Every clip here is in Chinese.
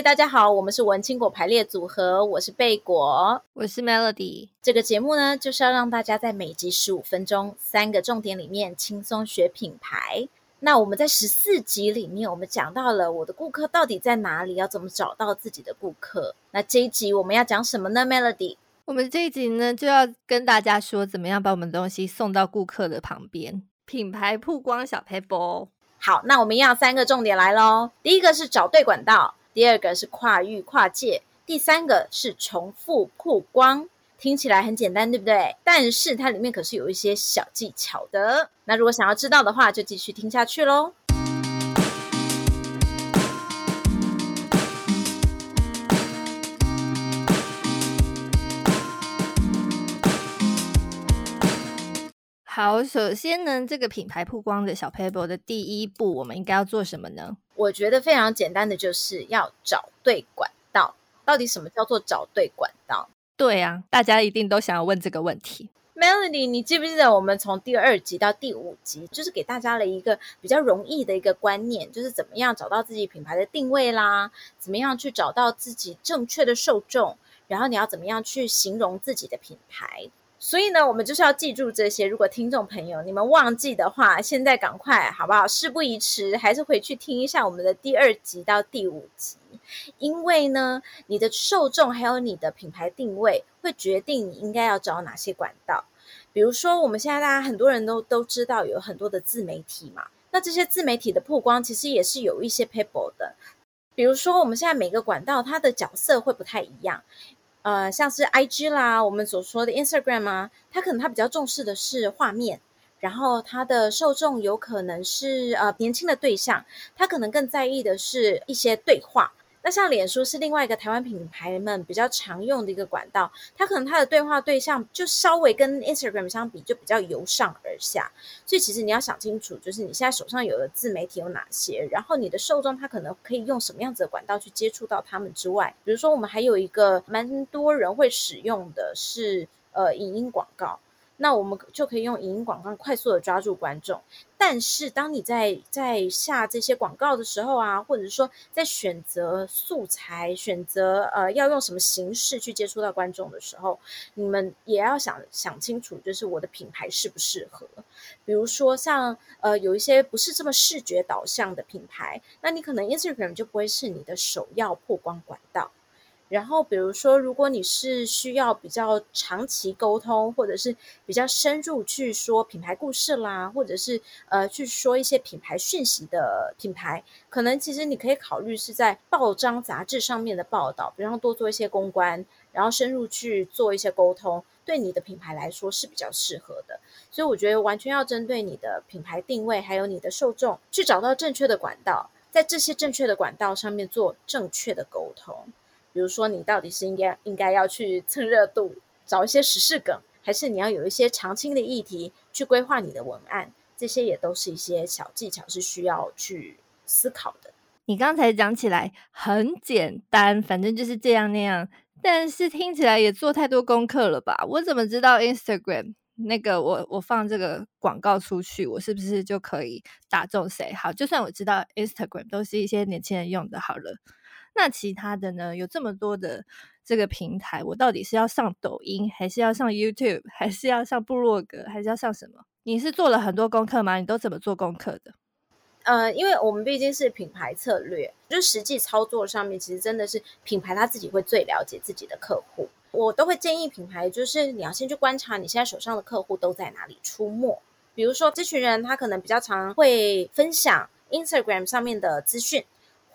嗨，大家好，我们是文青果排列组合，我是贝果，我是 Melody。这个节目呢，就是要让大家在每集十五分钟，三个重点里面轻松学品牌。那我们在十四集里面，我们讲到了我的顾客到底在哪里，要怎么找到自己的顾客。那这一集我们要讲什么呢？Melody，我们这一集呢，就要跟大家说，怎么样把我们的东西送到顾客的旁边，品牌曝光小 paper。好，那我们要三个重点来喽。第一个是找对管道，第二个是跨域跨界，第三个是重复曝光。听起来很简单，对不对？但是它里面可是有一些小技巧的。那如果想要知道的话，就继续听下去喽。好，首先呢，这个品牌曝光的小 paper 的第一步，我们应该要做什么呢？我觉得非常简单的，就是要找对管道。到底什么叫做找对管道？对啊，大家一定都想要问这个问题。Melody，你记不记得我们从第二集到第五集，就是给大家了一个比较容易的一个观念，就是怎么样找到自己品牌的定位啦，怎么样去找到自己正确的受众，然后你要怎么样去形容自己的品牌。所以呢，我们就是要记住这些。如果听众朋友你们忘记的话，现在赶快好不好？事不宜迟，还是回去听一下我们的第二集到第五集。因为呢，你的受众还有你的品牌定位，会决定你应该要找哪些管道。比如说，我们现在大家很多人都都知道有很多的自媒体嘛，那这些自媒体的曝光其实也是有一些 people 的。比如说，我们现在每个管道它的角色会不太一样。呃，像是 IG 啦，我们所说的 Instagram 啊，它可能它比较重视的是画面，然后它的受众有可能是呃年轻的对象，他可能更在意的是一些对话。那像脸书是另外一个台湾品牌们比较常用的一个管道，它可能它的对话对象就稍微跟 Instagram 相比就比较由上而下，所以其实你要想清楚，就是你现在手上有的自媒体有哪些，然后你的受众他可能可以用什么样子的管道去接触到他们之外，比如说我们还有一个蛮多人会使用的是呃影音广告。那我们就可以用影音广告快速的抓住观众，但是当你在在下这些广告的时候啊，或者是说在选择素材、选择呃要用什么形式去接触到观众的时候，你们也要想想清楚，就是我的品牌适不适合。比如说像呃有一些不是这么视觉导向的品牌，那你可能 Instagram 就不会是你的首要曝光管道。然后，比如说，如果你是需要比较长期沟通，或者是比较深入去说品牌故事啦，或者是呃去说一些品牌讯息的品牌，可能其实你可以考虑是在报章杂志上面的报道，比方多做一些公关，然后深入去做一些沟通，对你的品牌来说是比较适合的。所以我觉得完全要针对你的品牌定位，还有你的受众，去找到正确的管道，在这些正确的管道上面做正确的沟通。比如说，你到底是应该应该要去蹭热度，找一些时事梗，还是你要有一些长青的议题去规划你的文案？这些也都是一些小技巧，是需要去思考的。你刚才讲起来很简单，反正就是这样那样，但是听起来也做太多功课了吧？我怎么知道 Instagram 那个我我放这个广告出去，我是不是就可以打中谁？好，就算我知道 Instagram 都是一些年轻人用的，好了。那其他的呢？有这么多的这个平台，我到底是要上抖音，还是要上 YouTube，还是要上部落格，还是要上什么？你是做了很多功课吗？你都怎么做功课的？呃，因为我们毕竟是品牌策略，就实际操作上面，其实真的是品牌他自己会最了解自己的客户。我都会建议品牌，就是你要先去观察你现在手上的客户都在哪里出没。比如说，这群人他可能比较常会分享 Instagram 上面的资讯。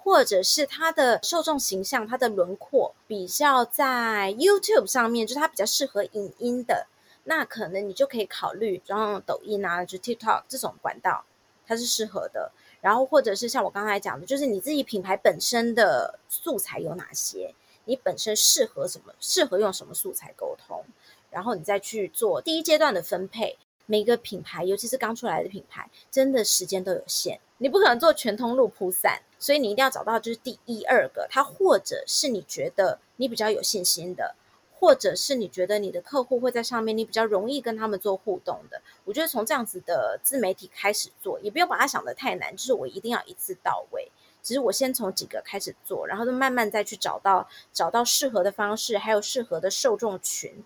或者是他的受众形象，他的轮廓比较在 YouTube 上面，就是他比较适合影音的，那可能你就可以考虑装抖音啊，就 TikTok 这种管道，它是适合的。然后或者是像我刚才讲的，就是你自己品牌本身的素材有哪些，你本身适合什么，适合用什么素材沟通，然后你再去做第一阶段的分配。每个品牌，尤其是刚出来的品牌，真的时间都有限，你不可能做全通路铺散，所以你一定要找到就是第一二个，它或者是你觉得你比较有信心的，或者是你觉得你的客户会在上面，你比较容易跟他们做互动的。我觉得从这样子的自媒体开始做，也不用把它想得太难，就是我一定要一次到位。只是我先从几个开始做，然后就慢慢再去找到找到适合的方式，还有适合的受众群，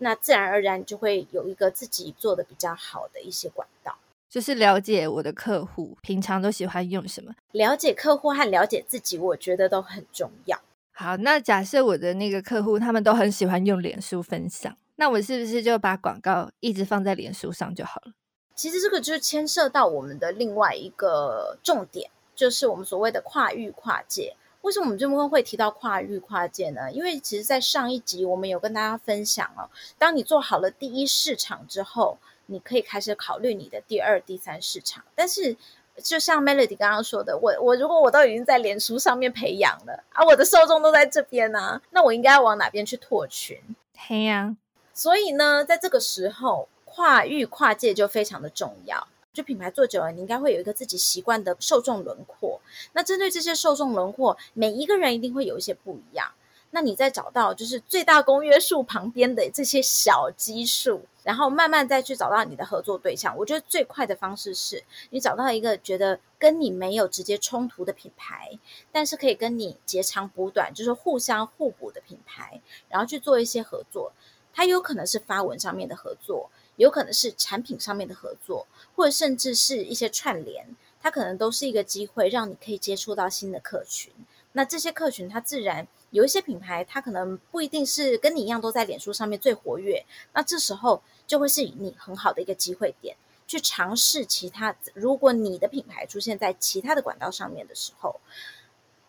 那自然而然就会有一个自己做的比较好的一些管道。就是了解我的客户平常都喜欢用什么，了解客户和了解自己，我觉得都很重要。好，那假设我的那个客户他们都很喜欢用脸书分享，那我是不是就把广告一直放在脸书上就好了？其实这个就是牵涉到我们的另外一个重点，就是我们所谓的跨域跨界。为什么我们这边会提到跨域跨界呢？因为其实，在上一集我们有跟大家分享哦，当你做好了第一市场之后。你可以开始考虑你的第二、第三市场，但是就像 Melody 刚刚说的，我我如果我都已经在脸书上面培养了啊，我的受众都在这边呢、啊，那我应该要往哪边去拓群？嘿呀，所以呢，在这个时候，跨域跨界就非常的重要。就品牌做久了，你应该会有一个自己习惯的受众轮廓。那针对这些受众轮廓，每一个人一定会有一些不一样。那你再找到就是最大公约数旁边的这些小基数，然后慢慢再去找到你的合作对象。我觉得最快的方式是你找到一个觉得跟你没有直接冲突的品牌，但是可以跟你截长补短，就是互相互补的品牌，然后去做一些合作。它有可能是发文上面的合作，有可能是产品上面的合作，或者甚至是一些串联，它可能都是一个机会，让你可以接触到新的客群。那这些客群，它自然。有一些品牌，它可能不一定是跟你一样都在脸书上面最活跃，那这时候就会是你很好的一个机会点，去尝试其他。如果你的品牌出现在其他的管道上面的时候，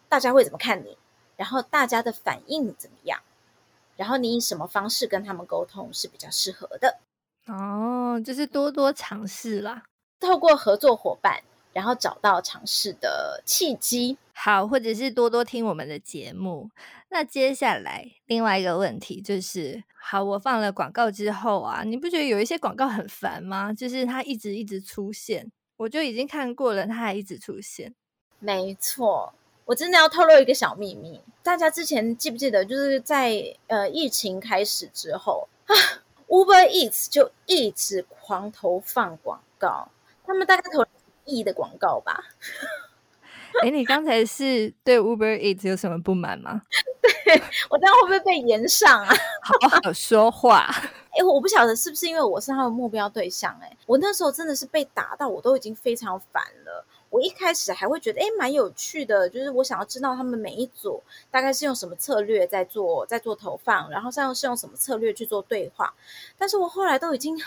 大家会怎么看你？然后大家的反应怎么样？然后你以什么方式跟他们沟通是比较适合的？哦，就是多多尝试啦，透过合作伙伴。然后找到尝试的契机，好，或者是多多听我们的节目。那接下来另外一个问题就是，好，我放了广告之后啊，你不觉得有一些广告很烦吗？就是它一直一直出现，我就已经看过了，它还一直出现。没错，我真的要透露一个小秘密，大家之前记不记得，就是在呃疫情开始之后啊 ，Uber Eats 就一直狂投放广告，他们大概投。亿的广告吧。哎，你刚才是对 Uber Eats 有什么不满吗？对，我这样会不会被延上啊？好好说话。哎，我不晓得是不是因为我是他的目标对象。哎，我那时候真的是被打到，我都已经非常烦了。我一开始还会觉得，哎，蛮有趣的，就是我想要知道他们每一组大概是用什么策略在做，在做投放，然后像是用什么策略去做对话。但是我后来都已经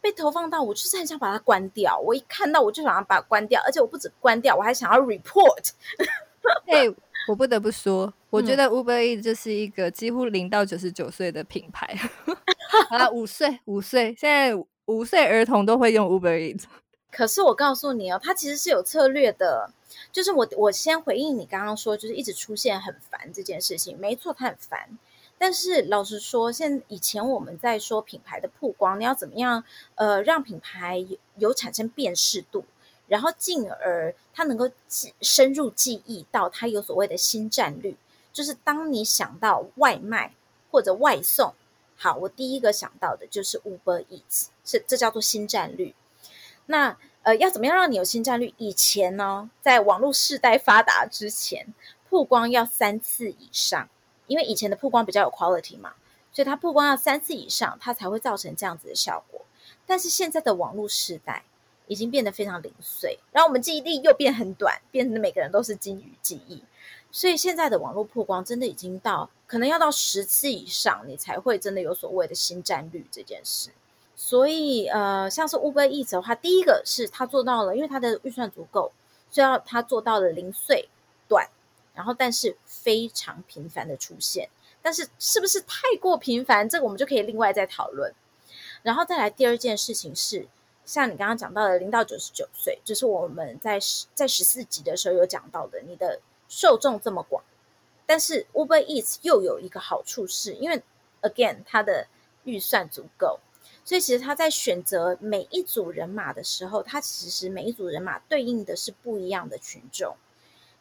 被投放到，我就是很想把它关掉。我一看到我就想要把它关掉，而且我不止关掉，我还想要 report。哎，我不得不说，我觉得 Uber Eats 就是一个几乎零到九十九岁的品牌。啊，五岁，五岁，现在五岁儿童都会用 Uber Eats。可是我告诉你哦，它其实是有策略的。就是我我先回应你刚刚说，就是一直出现很烦这件事情，没错，它很烦。但是老实说，现以前我们在说品牌的曝光，你要怎么样呃让品牌有有产生辨识度，然后进而它能够记深入记忆到它有所谓的新战略。就是当你想到外卖或者外送，好，我第一个想到的就是 Uber Eats，是这叫做新战略。那呃，要怎么样让你有新战略？以前呢，在网络世代发达之前，曝光要三次以上，因为以前的曝光比较有 quality 嘛，所以它曝光要三次以上，它才会造成这样子的效果。但是现在的网络世代已经变得非常零碎，然后我们记忆力又变很短，变成每个人都是金鱼记忆，所以现在的网络曝光真的已经到可能要到十次以上，你才会真的有所谓的新战略这件事。所以，呃，像是 Uber Eats 的话，第一个是他做到了，因为他的预算足够，所以他做到了零碎短，然后但是非常频繁的出现。但是是不是太过频繁？这个我们就可以另外再讨论。然后再来第二件事情是，像你刚刚讲到的零到九十九岁，就是我们在十在十四集的时候有讲到的，你的受众这么广，但是 Uber Eats 又有一个好处是，因为 again 它的预算足够。所以其实他在选择每一组人马的时候，他其实每一组人马对应的是不一样的群众。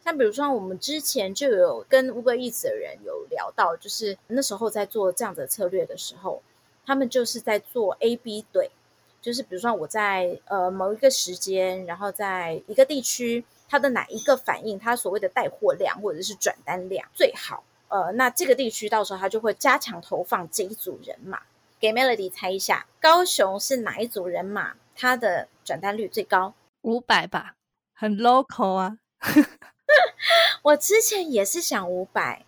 像比如说，我们之前就有跟 Uber Eats 的人有聊到，就是那时候在做这样的策略的时候，他们就是在做 A B 对，就是比如说我在呃某一个时间，然后在一个地区，它的哪一个反应，它所谓的带货量或者是转单量最好，呃，那这个地区到时候它就会加强投放这一组人马。给 Melody 猜一下，高雄是哪一组人马？它的转单率最高？五百吧，很 local 啊。我之前也是想五百，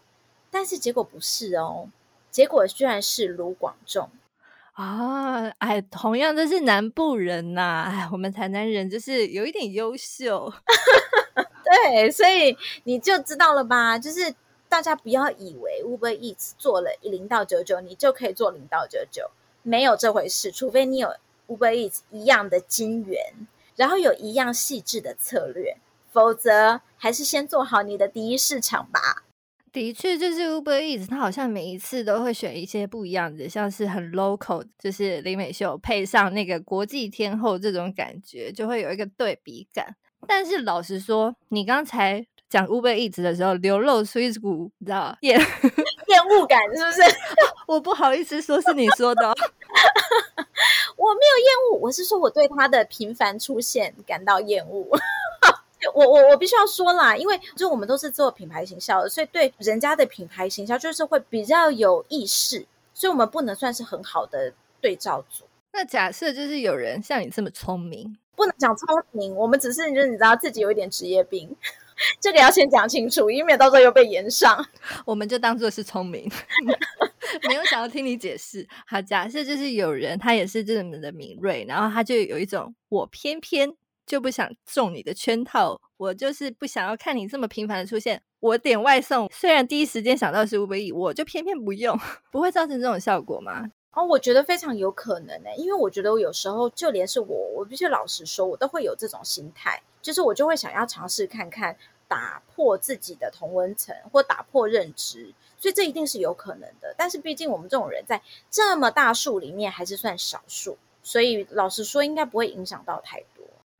但是结果不是哦，结果居然是卢广仲啊！哎，同样都是南部人呐、啊，哎，我们台南人就是有一点优秀。对，所以你就知道了吧？就是大家不要以为 Uber Eats 做了零到九九，你就可以做零到九九，没有这回事。除非你有 Uber Eats 一样的金源，然后有一样细致的策略。否则，还是先做好你的第一市场吧。的确，就是 Uber Eats，它好像每一次都会选一些不一样的，像是很 local，就是林美秀配上那个国际天后这种感觉，就会有一个对比感。但是老实说，你刚才讲 Uber Eats 的时候，流露出一股你知道厌厌恶感，是不是？我不好意思说是你说的，我没有厌恶，我是说我对他的频繁出现感到厌恶。我我我必须要说啦，因为就我们都是做品牌行销的，所以对人家的品牌行销就是会比较有意识，所以我们不能算是很好的对照组。那假设就是有人像你这么聪明，不能讲聪明，我们只是就是你知道自己有一点职业病，这个要先讲清楚，以免到时候又被延上。我们就当做是聪明，没有想要听你解释。好，假设就是有人他也是这么的敏锐，然后他就有一种我偏偏。就不想中你的圈套，我就是不想要看你这么频繁的出现。我点外送，虽然第一时间想到是 Uber 我就偏偏不用，不会造成这种效果吗？哦，我觉得非常有可能呢，因为我觉得我有时候就连是我，我必须老实说，我都会有这种心态，就是我就会想要尝试看看打破自己的同温层或打破认知，所以这一定是有可能的。但是毕竟我们这种人在这么大数里面还是算少数，所以老实说，应该不会影响到太多。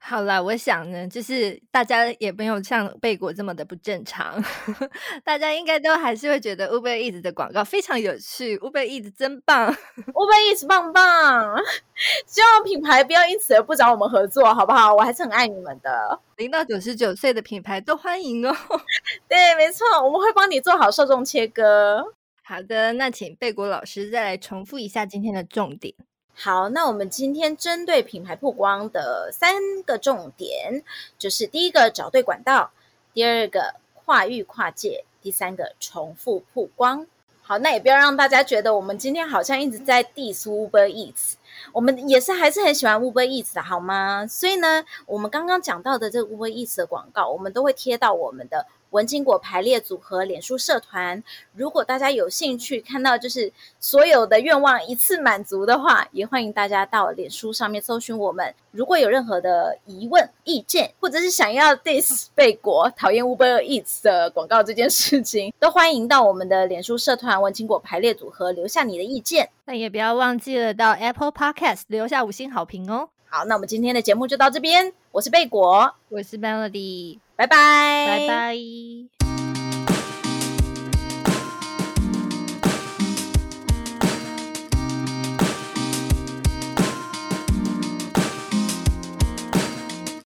好啦，我想呢，就是大家也没有像贝果这么的不正常，大家应该都还是会觉得 Uber Eats 的广告非常有趣，Uber Eats 真棒，Uber Eats 棒棒，希望品牌不要因此而不找我们合作，好不好？我还是很爱你们的，零到九十九岁的品牌都欢迎哦。对，没错，我们会帮你做好受众切割。好的，那请贝果老师再来重复一下今天的重点。好，那我们今天针对品牌曝光的三个重点，就是第一个找对管道，第二个跨域跨界，第三个重复曝光。好，那也不要让大家觉得我们今天好像一直在 diss Uber Eats，我们也是还是很喜欢 Uber Eats 的，好吗？所以呢，我们刚刚讲到的这个 Uber Eats 的广告，我们都会贴到我们的。文青果排列组合脸书社团，如果大家有兴趣看到就是所有的愿望一次满足的话，也欢迎大家到脸书上面搜寻我们。如果有任何的疑问、意见，或者是想要 diss 贝果讨厌 Uber Eats 的广告这件事情，都欢迎到我们的脸书社团文青果排列组合留下你的意见。那也不要忘记了到 Apple Podcast 留下五星好评哦。好，那我们今天的节目就到这边。我是贝果，我是 Melody。拜拜，拜拜。